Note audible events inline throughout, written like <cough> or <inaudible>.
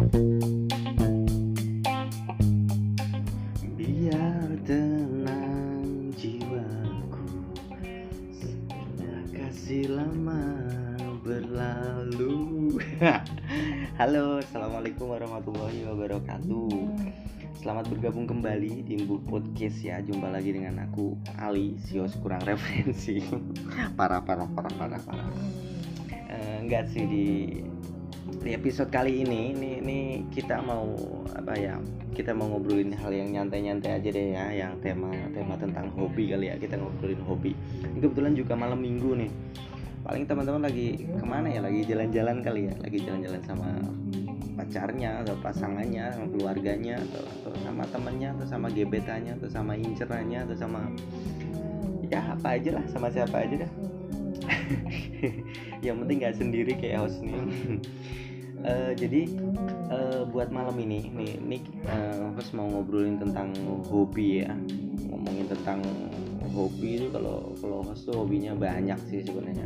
Biar tenang jiwaku Sudah kasih lama berlalu. <laughs> Halo Assalamualaikum warahmatullahi wabarakatuh. Selamat bergabung kembali di Mbuk Podcast ya. Jumpa lagi dengan aku Ali Sios kurang referensi. <laughs> Parah parah parah parah parah. Eh, Enggak sih di di episode kali ini ini, ini kita mau apa ya kita mau ngobrolin hal yang nyantai-nyantai aja deh ya yang tema tema tentang hobi kali ya kita ngobrolin hobi. Ini kebetulan juga malam minggu nih. Paling teman-teman lagi ke mana ya? Lagi jalan-jalan kali ya? Lagi jalan-jalan sama pacarnya atau pasangannya sama keluarganya atau, atau sama temennya atau sama gebetannya atau sama incerannya atau sama ya apa aja lah sama siapa aja dah <laughs> yang penting nggak sendiri kayak host <laughs> Eh, jadi eh, buat malam ini nih nih eh, host mau ngobrolin tentang hobi ya. Ngomongin tentang hobi itu kalau kalau host tuh hobinya banyak sih sebenarnya.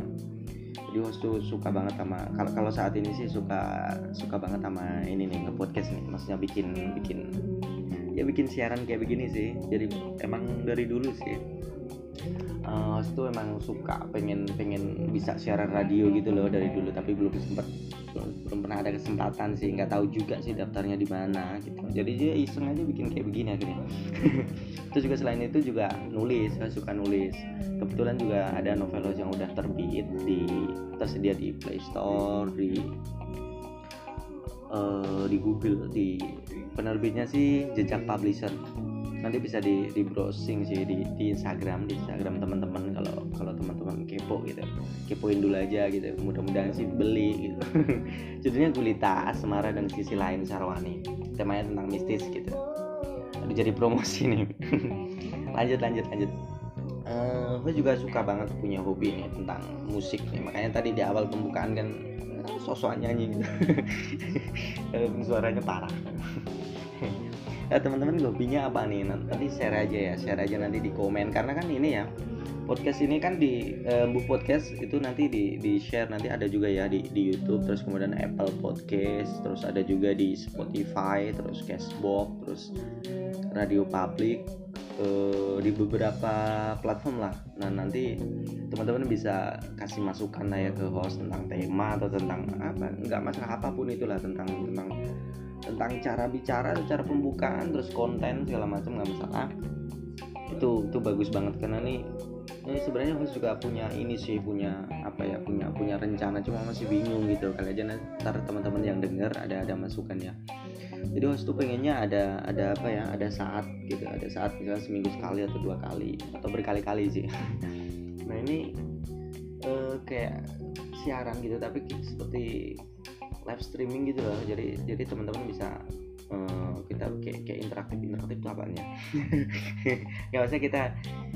Jadi host tuh suka banget sama kalau saat ini sih suka suka banget sama ini nih nge-podcast nih. Maksudnya bikin bikin ya bikin siaran kayak begini sih. Jadi emang dari dulu sih. Uh, host tuh emang suka pengen pengen bisa siaran radio gitu loh dari dulu tapi belum sempet belum, belum pernah ada kesempatan sih nggak tahu juga sih daftarnya di mana gitu. Jadi dia iseng aja bikin kayak begini akhirnya. <laughs> Terus juga selain itu juga nulis saya suka nulis. Kebetulan juga ada novel yang udah terbit di tersedia di Play Store di eh, di Google di penerbitnya sih jejak publisher nanti bisa di, di browsing sih di, di Instagram di Instagram teman-teman kalau kalau teman-teman kepo gitu. Kepoin dulu aja gitu. Mudah-mudahan sih beli gitu. <laughs> Judulnya Gulita Asmara dan sisi lain Sarwani. Temanya tentang mistis gitu. Aduh, jadi promosi nih. <laughs> Lanjut lanjut lanjut. Eh, gue juga suka banget punya hobi nih tentang musik nih. Makanya tadi di awal pembukaan kan eh, sosok nyanyi gitu. <laughs> Eh, suaranya parah ya teman-teman hobinya apa nih? Nanti share aja ya share aja nanti di komen. Karena kan ini ya podcast ini kan di eh, bu podcast itu nanti di di share. Nanti ada juga ya di di YouTube terus kemudian Apple Podcast terus ada juga di Spotify terus Cashbox terus Radio Public eh, di beberapa platform lah. Nah nanti teman-teman bisa kasih masukan lah ya ke host tentang tema atau tentang apa nggak masalah apa pun itulah tentang tentang tentang cara bicara cara pembukaan terus konten segala macam nggak masalah. Itu itu bagus banget karena nih ini sebenarnya host juga punya ini sih punya apa ya punya punya rencana cuma masih bingung gitu. Kali aja ntar teman-teman yang denger ada ada masukan ya. Jadi host tuh pengennya ada ada apa ya ada saat gitu ada saat misalnya seminggu sekali atau dua kali atau berkali-kali sih. <laughs> Nah ini eh, kayak siaran gitu tapi seperti live streaming gitu loh. Jadi jadi teman-teman bisa eh, kita kayak, kayak interaktif interaktif itu apanya <laughs> ya. Maksudnya kita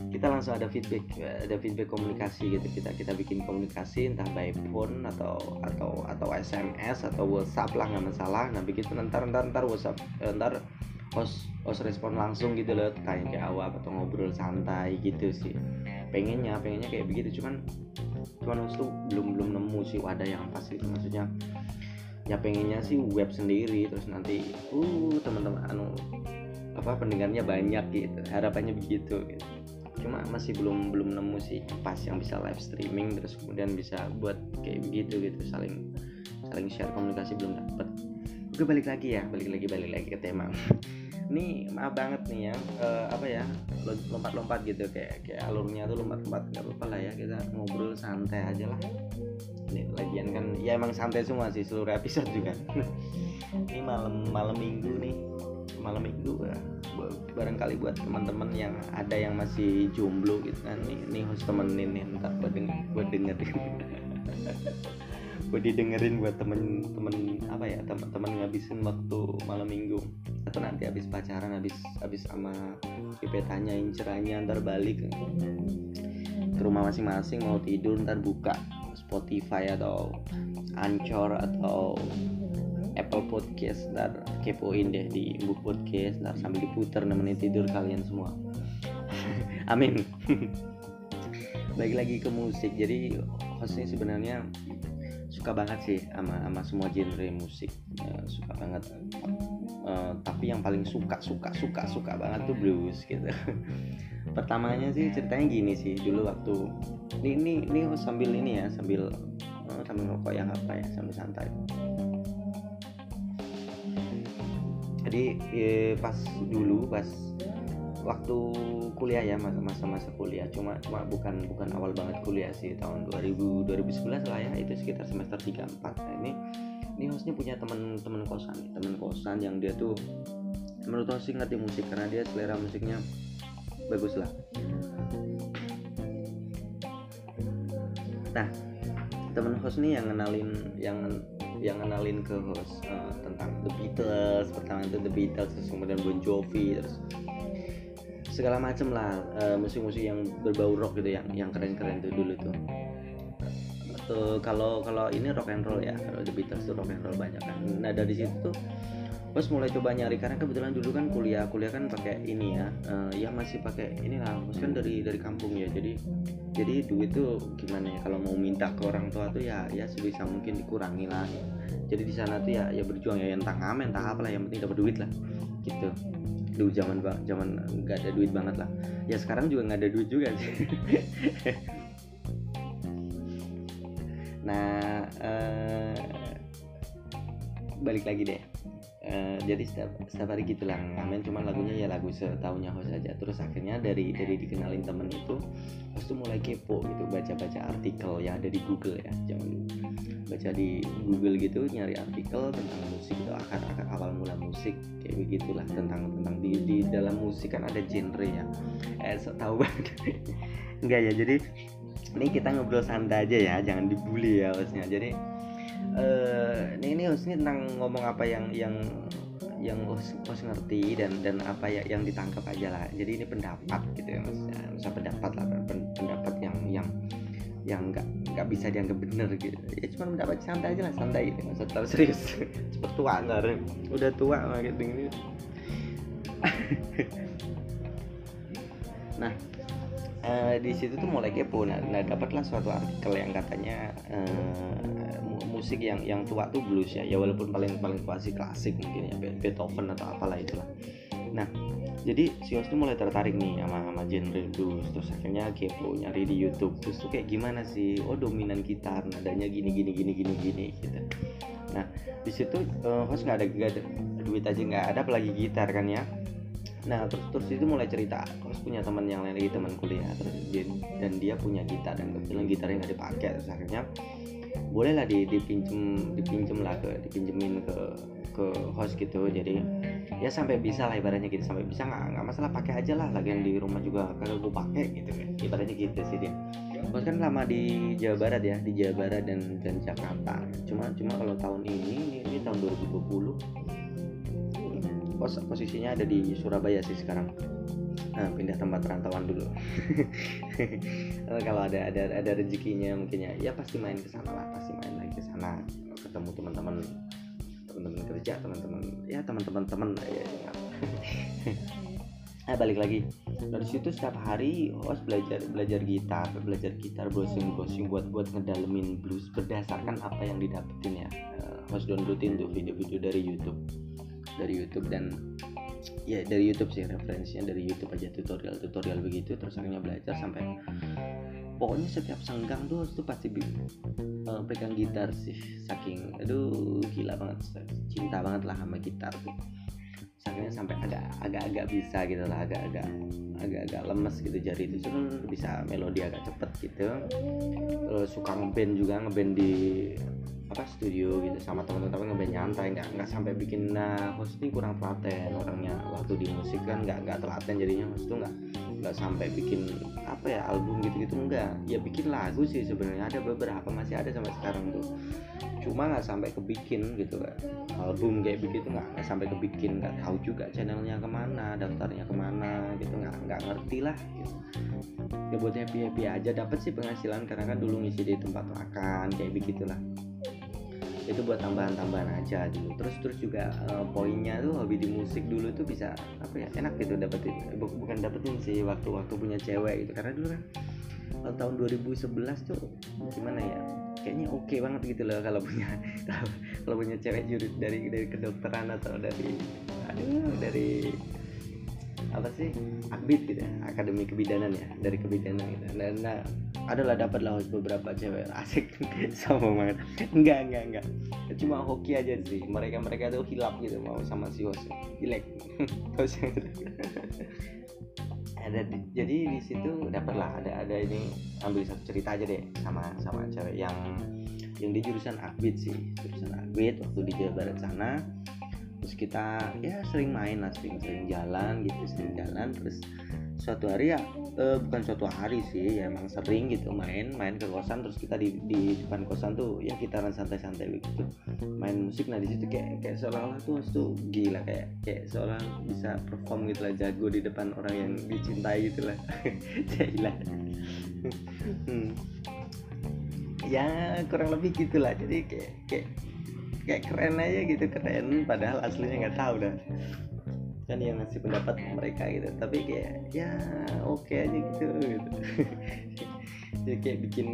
kita langsung ada feedback ada feedback komunikasi gitu. Kita kita bikin komunikasi entah by phone atau atau atau SMS atau WhatsApp lah nggak masalah. Nah begitu ntar ntar ntar WhatsApp eh, ntar host host respon langsung gitu loh. Kayak kayak awal atau ngobrol santai gitu sih. Pengennya pengennya kayak begitu. Cuman cuman host tuh belum belum nemu sih wadah yang pas gitu. Maksudnya ya pengennya sih web sendiri terus nanti uh teman-teman anu apa pendengarnya banyak gitu harapannya begitu gitu. cuma masih belum belum nemu sih pas yang bisa live streaming terus kemudian bisa buat kayak begitu gitu saling saling share komunikasi belum dapet. Oke balik lagi ya balik lagi balik lagi ke tema. <laughs> Ini maaf banget nih ya eh, apa ya lompat-lompat gitu kayak kayak alurnya tuh lompat-lompat nggak apa-apa lah ya kita ngobrol santai aja lah lagian kan ya emang santai semua sih seluruh episode juga. <laughs> Ini malam malam minggu nih. Malam minggu ya. Barangkali buat teman-teman yang ada yang masih jomblo gitu kan nih nih harus temenin nih ntar buat denger buat dengerin. <laughs> Buat didengerin buat temen-temen apa ya teman-teman ngabisin waktu malam minggu. Atau nanti habis pacaran habis habis sama gebetannya incerannya ntar balik. Ke rumah masing-masing mau tidur ntar buka Spotify atau Anchor atau Apple Podcast ntar kepoin deh di book podcast ntar sambil diputer nemenin tidur kalian semua. <laughs> Amin. <laughs> Baik lagi ke musik. Jadi hostnya sebenarnya suka banget sih sama sama semua genre musik. Uh, suka banget. Uh, tapi yang paling suka suka suka suka banget tuh blues gitu. <laughs> Pertamanya sih ceritanya gini sih dulu waktu ini ini ini sambil ini ya sambil uh, sambil rokok yang apa ya sambil santai. Jadi eh, pas dulu pas waktu kuliah ya masa masa kuliah. Cuma cuma bukan bukan awal banget kuliah sih tahun 2000 2011 lah ya itu sekitar semester 3 4 nah, ini ini hostnya punya teman-teman kosan teman kosan yang dia tuh menurut sih ngerti musik karena dia selera musiknya bagus lah. Nah temen host nih yang ngenalin yang yang ngenalin ke host uh, tentang The Beatles pertama itu The Beatles terus kemudian Bon Jovi terus segala macem lah uh, musik-musik yang berbau rock gitu yang yang keren-keren tuh dulu tuh. Uh, kalau kalau ini rock and roll ya kalau The Beatles tuh rock and roll banyak kan. Nah dari situ tuh pas mulai coba nyari karena kebetulan dulu kan kuliah kuliah kan pakai ini ya uh, ya masih pakai ini lah kan dari dari kampung ya jadi jadi duit tuh gimana ya kalau mau minta ke orang tua tuh ya ya sebisa mungkin dikurangi lah. Jadi di sana tuh ya ya berjuang ya entah ngamen entah apa lah yang penting dapat duit lah gitu dulu zaman zaman nggak ada duit banget lah. Ya sekarang juga nggak ada duit juga sih. <laughs> Nah uh, balik lagi deh Uh, jadi setiap, setiap hari gitu lah ngamen cuman lagunya ya lagu setahunya host aja terus akhirnya dari dari dikenalin temen itu host tuh mulai kepo gitu baca baca artikel yang ada di Google ya jangan baca di Google gitu nyari artikel tentang musik itu akar akar awal mula musik kayak begitulah tentang tentang di di dalam musik kan ada genre ya. Eh so, tahu banget. <laughs> Enggak ya jadi ini kita ngobrol santai aja ya jangan dibully ya hostnya jadi uh, ini ini hostnya tentang ngomong apa yang yang yang host, ngerti dan dan apa ya yang ditangkap aja lah. Jadi ini pendapat gitu ya mas. Ya, pendapat lah pendapat yang yang yang nggak nggak bisa dianggap bener gitu. Ya cuma mendapat santai aja lah santai gitu nggak terlalu serius. <laughs> Cepet tua ntar. Udah tua mah <laughs> gitu nah uh, di situ tuh mulai kepo. Nah, nah dapatlah suatu artikel yang katanya uh, musik yang yang tua tuh blues ya. Ya walaupun paling paling klasik klasik mungkin ya Beethoven atau apalah itulah. Nah jadi si Yos tuh mulai tertarik nih sama sama genre blues. Terus akhirnya kepo nyari di YouTube. Terus tuh kayak gimana sih? Oh dominan gitar. Nadanya gini gini gini gini gini gitu. Nah di situ uh, host nggak ada, gak ada duit aja nggak ada apalagi gitar kan ya nah terus terus itu mulai cerita host punya teman yang lain lagi teman kuliah. Terus dia, dan dia punya gitar dan kebetulan gitarnya nggak dipakai. Terus akhirnya bolehlah di dipinjem dipinjem lah ke dipinjemin ke ke host gitu. Jadi ya sampai bisa lah ibaratnya gitu. Sampai bisa nggak nggak masalah pakai aja lah. Lagi yang di rumah juga kalau gue pakai gitu kan. Ibaratnya gitu sih dia. Host kan lama di Jawa Barat ya di Jawa Barat dan dan Jakarta. Cuma cuma kalau tahun ini ini, ini tahun 2020 pos posisinya ada di Surabaya sih sekarang. Nah, pindah tempat rantauan dulu. <laughs> Kalau ada ada ada rezekinya mungkin ya ya pasti main ke sana lah pasti main lagi ke sana. Ketemu teman-teman teman-teman kerja teman-teman ya teman-teman teman ya, nah <laughs> balik lagi. Dari situ setiap hari host belajar belajar gitar belajar gitar browsing browsing buat buat ngedalemin blues berdasarkan apa yang didapetin ya. Uh, host downloadin tuh video-video dari YouTube dari YouTube dan ya dari YouTube sih referensinya dari YouTube aja tutorial tutorial begitu terus akhirnya belajar sampai pokoknya setiap senggang tuh tuh pasti uh, pegang gitar sih saking aduh gila banget cinta banget lah sama gitar tuh akhirnya sampai agak agak-agak bisa gitu lah agak-agak agak-agak lemes gitu jari itu cuma bisa melodi agak cepet gitu. Terus suka ngeband juga ngeband di apa studio gitu sama teman-teman ngeband nyantai nggak nggak sampai bikin nah host ini kurang telaten orangnya. Waktu di musik kan nggak nggak telaten jadinya host tuh nggak nggak sampai bikin apa ya album gitu-gitu enggak. Ya bikin lagu sih sebenarnya ada beberapa masih ada sampai sekarang tuh. Cuma nggak sampai kebikin gitu kan album kayak begitu nggak nggak sampai kebikin nggak tahu juga channelnya ke mana daftarnya ke mana gitu nggak nggak ngerti lah gitu. Ya buat happy happy aja dapat sih penghasilan karena kan dulu ngisi di tempat makan kayak begitulah itu buat tambahan-tambahan aja dulu terus terus juga uh, poinnya tuh hobi di musik dulu tuh bisa apa ya enak gitu dapetin bukan dapetin sih waktu-waktu punya cewek gitu. Karena dulu kan tahun 2011 tuh gimana ya kayaknya oke okay banget gitu loh kalau punya <laughs> kalau punya cewek jurus dari dari kedokteran atau dari aduh dari apa sih? Akbid gitu ya akademi kebidanan ya dari kebidanan gitu. Dan nah, adalah dapat lah beberapa cewek asik <laughs> sama banget. Enggak enggak enggak. Cuma hoki aja sih. Mereka mereka tuh hilap gitu mau sama si host. Jelek. <laughs> Ada jadi di situ dapatlah ada ada ini ambil satu cerita aja deh sama sama cewek yang yang di jurusan akbid sih. Jurusan akbid waktu di Jawa Barat sana terus kita ya sering main lah sering sering jalan gitu sering jalan. Terus suatu hari ya eh, bukan suatu hari sih ya emang sering gitu main main ke kosan. Terus kita di, di depan kosan tuh ya kita santai-santai begitu. Main musik nah di situ kayak kayak seolah-olah tuh tuh gila kayak kayak seolah bisa perform gitu lah jago di depan orang yang dicintai gitu lah. <laughs> Gila. Hmm. ya kurang lebih gitulah jadi kayak kayak kayak keren aja gitu keren. Padahal aslinya nggak tahu dah. Kan yang ngasih pendapat mereka gitu. Tapi kayak ya oke okay aja gitu. Gitu jadi kayak bikin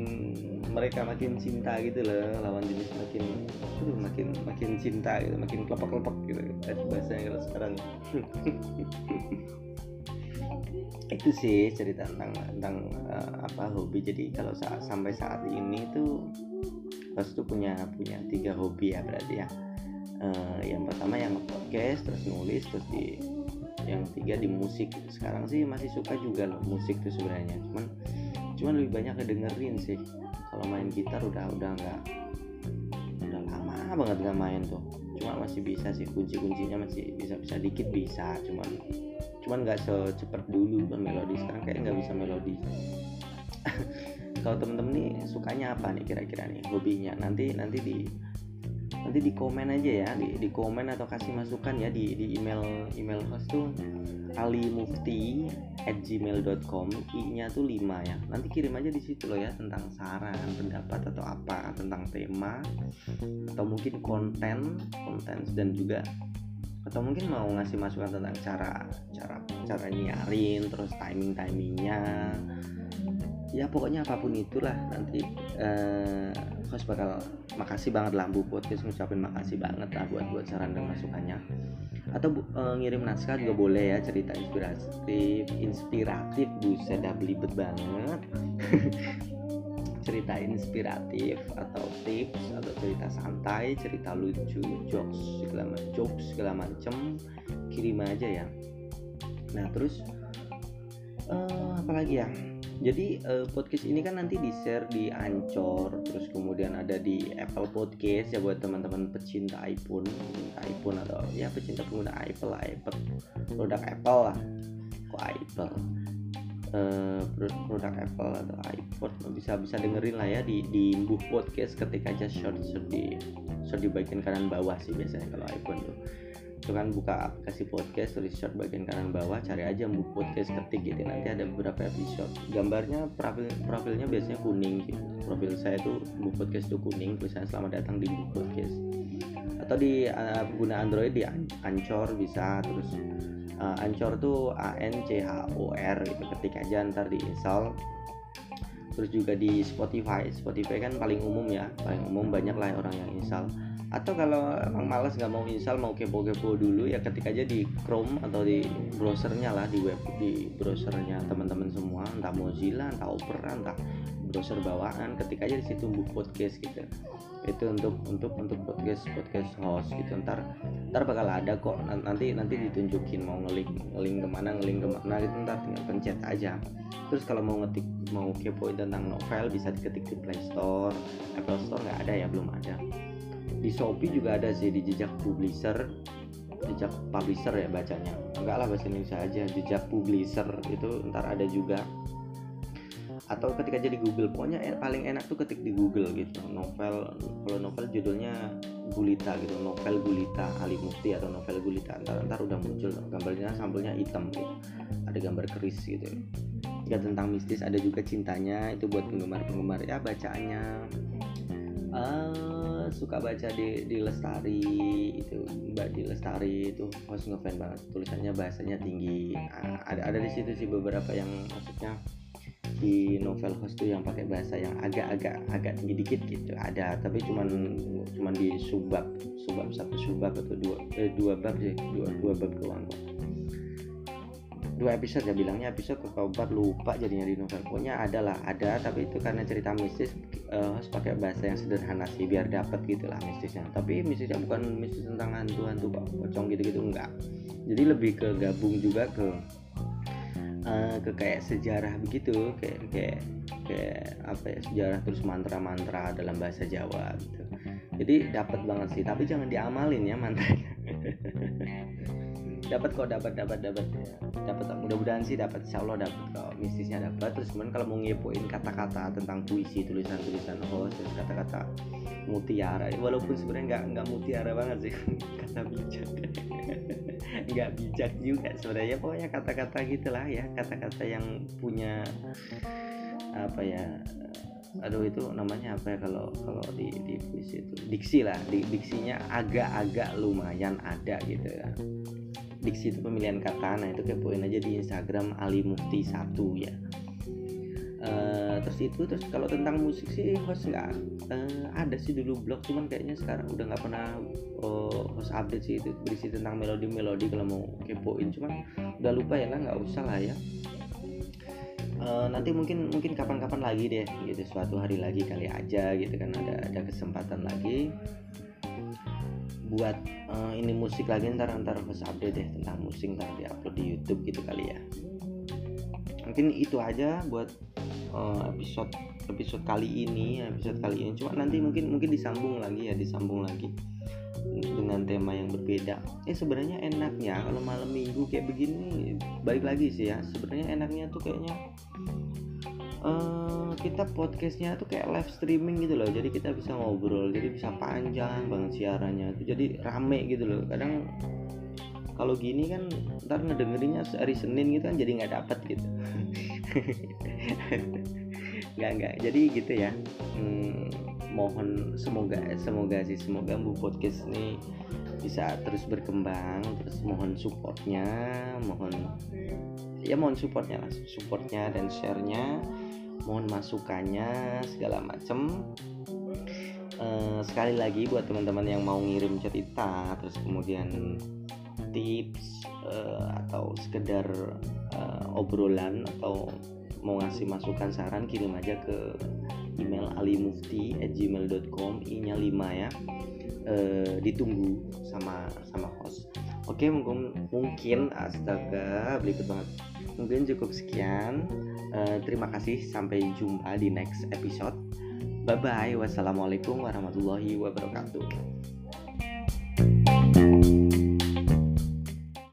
mereka makin cinta gitu loh lawan jenis makin aduh makin makin cinta gitu makin kelopak kelopak gitu bahasanya kalau sekarang. Itu sih cerita tentang tentang uh, apa hobi. Jadi kalau saat, sampai saat ini tuh pas tuh punya punya tiga hobi ya berarti ya. Uh, yang pertama yang podcast terus nulis terus di yang ketiga di musik. Sekarang sih masih suka juga loh musik tuh sebenarnya. Cuman cuman lebih banyak kedengerin sih. Kalau main gitar udah udah nggak udah lama banget nggak main tuh. Cuma masih bisa sih kunci kuncinya masih bisa bisa dikit bisa. Cuman cuman nggak secepat dulu kan melodi. Sekarang kayak nggak bisa melodi <laughs> kalau temen-temen nih sukanya apa nih kira-kira nih hobinya? Nanti nanti di nanti di komen aja ya di, di komen atau kasih masukan ya di, di email email host tuh. Alimufti at gmail.com i nya tuh 5 ya. Nanti kirim aja di situ loh ya tentang saran pendapat atau apa tentang tema atau mungkin konten konten dan juga atau mungkin mau ngasih masukan tentang cara cara cara nyiarin terus timing timingnya ya pokoknya apa pun itulah. Nanti uh, host bakal makasih banget lah Bu Podcast ngucapin makasih banget lah buat buat saran dan masukannya. Atau bu, uh, ngirim naskah juga boleh ya cerita inspiratif inspiratif buset dah belibet banget. <laughs> Cerita inspiratif atau tips atau cerita santai cerita lucu jokes segala jokes segala macem kirim aja ya. Nah terus uh, apa lagi ya jadi uh, podcast ini kan nanti di share di Anchor terus kemudian ada di Apple Podcast ya buat teman-teman pecinta iPhone pecinta iPhone atau ya pecinta pengguna Apple lah Apple produk Apple lah. Kok Apple? Uh, produk Apple atau iPhone? Bisa bisa dengerin lah ya di di Buh Podcast ketika aja short short di short di bagian kanan bawah sih biasanya kalau iPhone tuh itu kan buka aplikasi podcast tulis short bagian kanan bawah cari aja bu podcast ketik gitu. Nanti ada beberapa episode. Gambarnya profil profilnya biasanya kuning gitu. Profil saya tuh bu podcast itu kuning tulisannya selamat datang di bu podcast. Atau di uh, pengguna Android di Anchor bisa. Terus uh, Anchor tuh A N C H O R gitu. Ketik aja ntar di install terus juga di Spotify. Spotify kan paling umum ya paling umum banyak lah orang yang install atau kalau emang males nggak mau install mau kepo-kepo dulu ya ketik aja di Chrome atau di browsernya lah di web di browsernya teman-teman semua. Entah Mozilla entah Opera entah browser bawaan ketik aja di situ podcast gitu. Itu untuk untuk untuk podcast podcast host gitu. Ntar ntar bakal ada kok. Nanti nanti ditunjukin mau ngeling ngeling ke mana ngeling ke mana gitu. Ntar tinggal pencet aja. Terus kalau mau ngetik mau kepoin tentang novel bisa diketik di Play Store. Apple Store nggak ada ya belum ada di Shopee juga ada sih di jejak publisher. Jejak publisher ya bacanya. Enggak lah bahasa Indonesia aja. Jejak publisher itu ntar ada juga. Atau ketik aja di Google pokoknya paling enak tuh ketik di Google gitu. Novel kalau novel judulnya Gulita gitu. Novel Gulita Ali Mufti atau novel Gulita. Ntar ntar udah muncul. Gambarnya sampulnya hitam gitu. Ada gambar keris gitu. Ya tentang mistis ada juga cintanya. Itu buat penggemar penggemar ya bacaannya uh, suka baca di di Lestari itu Mbak di Lestari itu. Harus ngefan banget. Tulisannya bahasanya tinggi. Nah, ada ada di situ sih beberapa yang maksudnya di novel host tuh yang pakai bahasa yang agak-agak agak tinggi dikit gitu. Ada tapi cuman cuman di subbab subbab satu subbab atau dua eh, dua bab sih. Dua dua bab doang dua episode ya bilangnya episode ke keempat lupa jadinya di novel. Pokoknya ada lah ada tapi itu karena cerita mistis uh, pakai bahasa yang sederhana sih biar dapat gitulah mistisnya. Tapi mistisnya bukan mistis tentang hantu-hantu pocong gitu-gitu enggak. Jadi lebih ke gabung juga ke uh, ke kayak sejarah begitu kayak kayak kayak apa ya sejarah terus mantra-mantra dalam bahasa Jawa gitu. Jadi dapat banget sih tapi jangan diamalin ya mantranya <laughs> dapat kok dapat dapat dapat dapat mudah-mudahan sih dapat. Insya Allah dapat kok mistisnya dapat. Terus kemudian kalau mau ngepoin kata-kata tentang puisi tulisan-tulisan oh terus kata-kata mutiara. Walaupun sebenarnya nggak nggak mutiara banget sih <laughs> kata bijak. <laughs> Nggak bijak juga sebenarnya. Pokoknya kata-kata gitulah ya kata-kata yang punya apa ya aduh itu namanya apa ya kalau kalau di di puisi itu? Diksi lah di, diksinya agak-agak lumayan ada gitu ya diksi itu pemilihan kata. Nah itu kepoin aja di Instagram Ali Mufti satu ya. Uh, terus itu terus kalau tentang musik sih host nggak uh, ada sih dulu blog. Cuman kayaknya sekarang udah nggak pernah uh, host update sih itu. Berisi tentang melodi melodi kalau mau kepoin. Cuman udah lupa ya lah nggak usah lah ya. Uh, nanti mungkin mungkin kapan-kapan lagi deh gitu. Suatu hari lagi kali aja gitu kan. Ada ada kesempatan lagi buat uh, ini musik lagi ntar ntar pas update deh tentang musik ntar di upload di YouTube gitu kali ya. Mungkin itu aja buat uh, episode episode kali ini episode kali ini. Cuma nanti mungkin mungkin disambung lagi ya disambung lagi dengan tema yang berbeda. Eh sebenarnya enaknya kalau malam minggu kayak begini balik lagi sih ya. Sebenarnya enaknya tuh kayaknya uh, kita podcastnya tuh kayak live streaming gitu loh. Jadi kita bisa ngobrol jadi bisa panjang banget siarannya itu jadi rame gitu loh. Kadang kalau gini kan ntar ngedengerinnya hari Senin gitu kan jadi nggak dapet gitu. <laughs> Nggak nggak. Jadi gitu ya. Hmm, mohon semoga semoga sih semoga bu podcast ini bisa terus berkembang terus mohon supportnya mohon ya mohon supportnya lah supportnya dan sharenya mohon masukannya segala macem. Uh, sekali lagi buat teman-teman yang mau ngirim cerita terus kemudian tips uh, atau sekedar uh, obrolan atau mau ngasih masukan saran kirim aja ke email alimufti@gmail.com i-nya 5 ya. Uh, ditunggu sama sama host oke mungkin mungkin astaga berikut banget. Mungkin cukup sekian. Uh, terima kasih sampai jumpa di next episode. Bye bye wassalamualaikum warahmatullahi wabarakatuh. thank you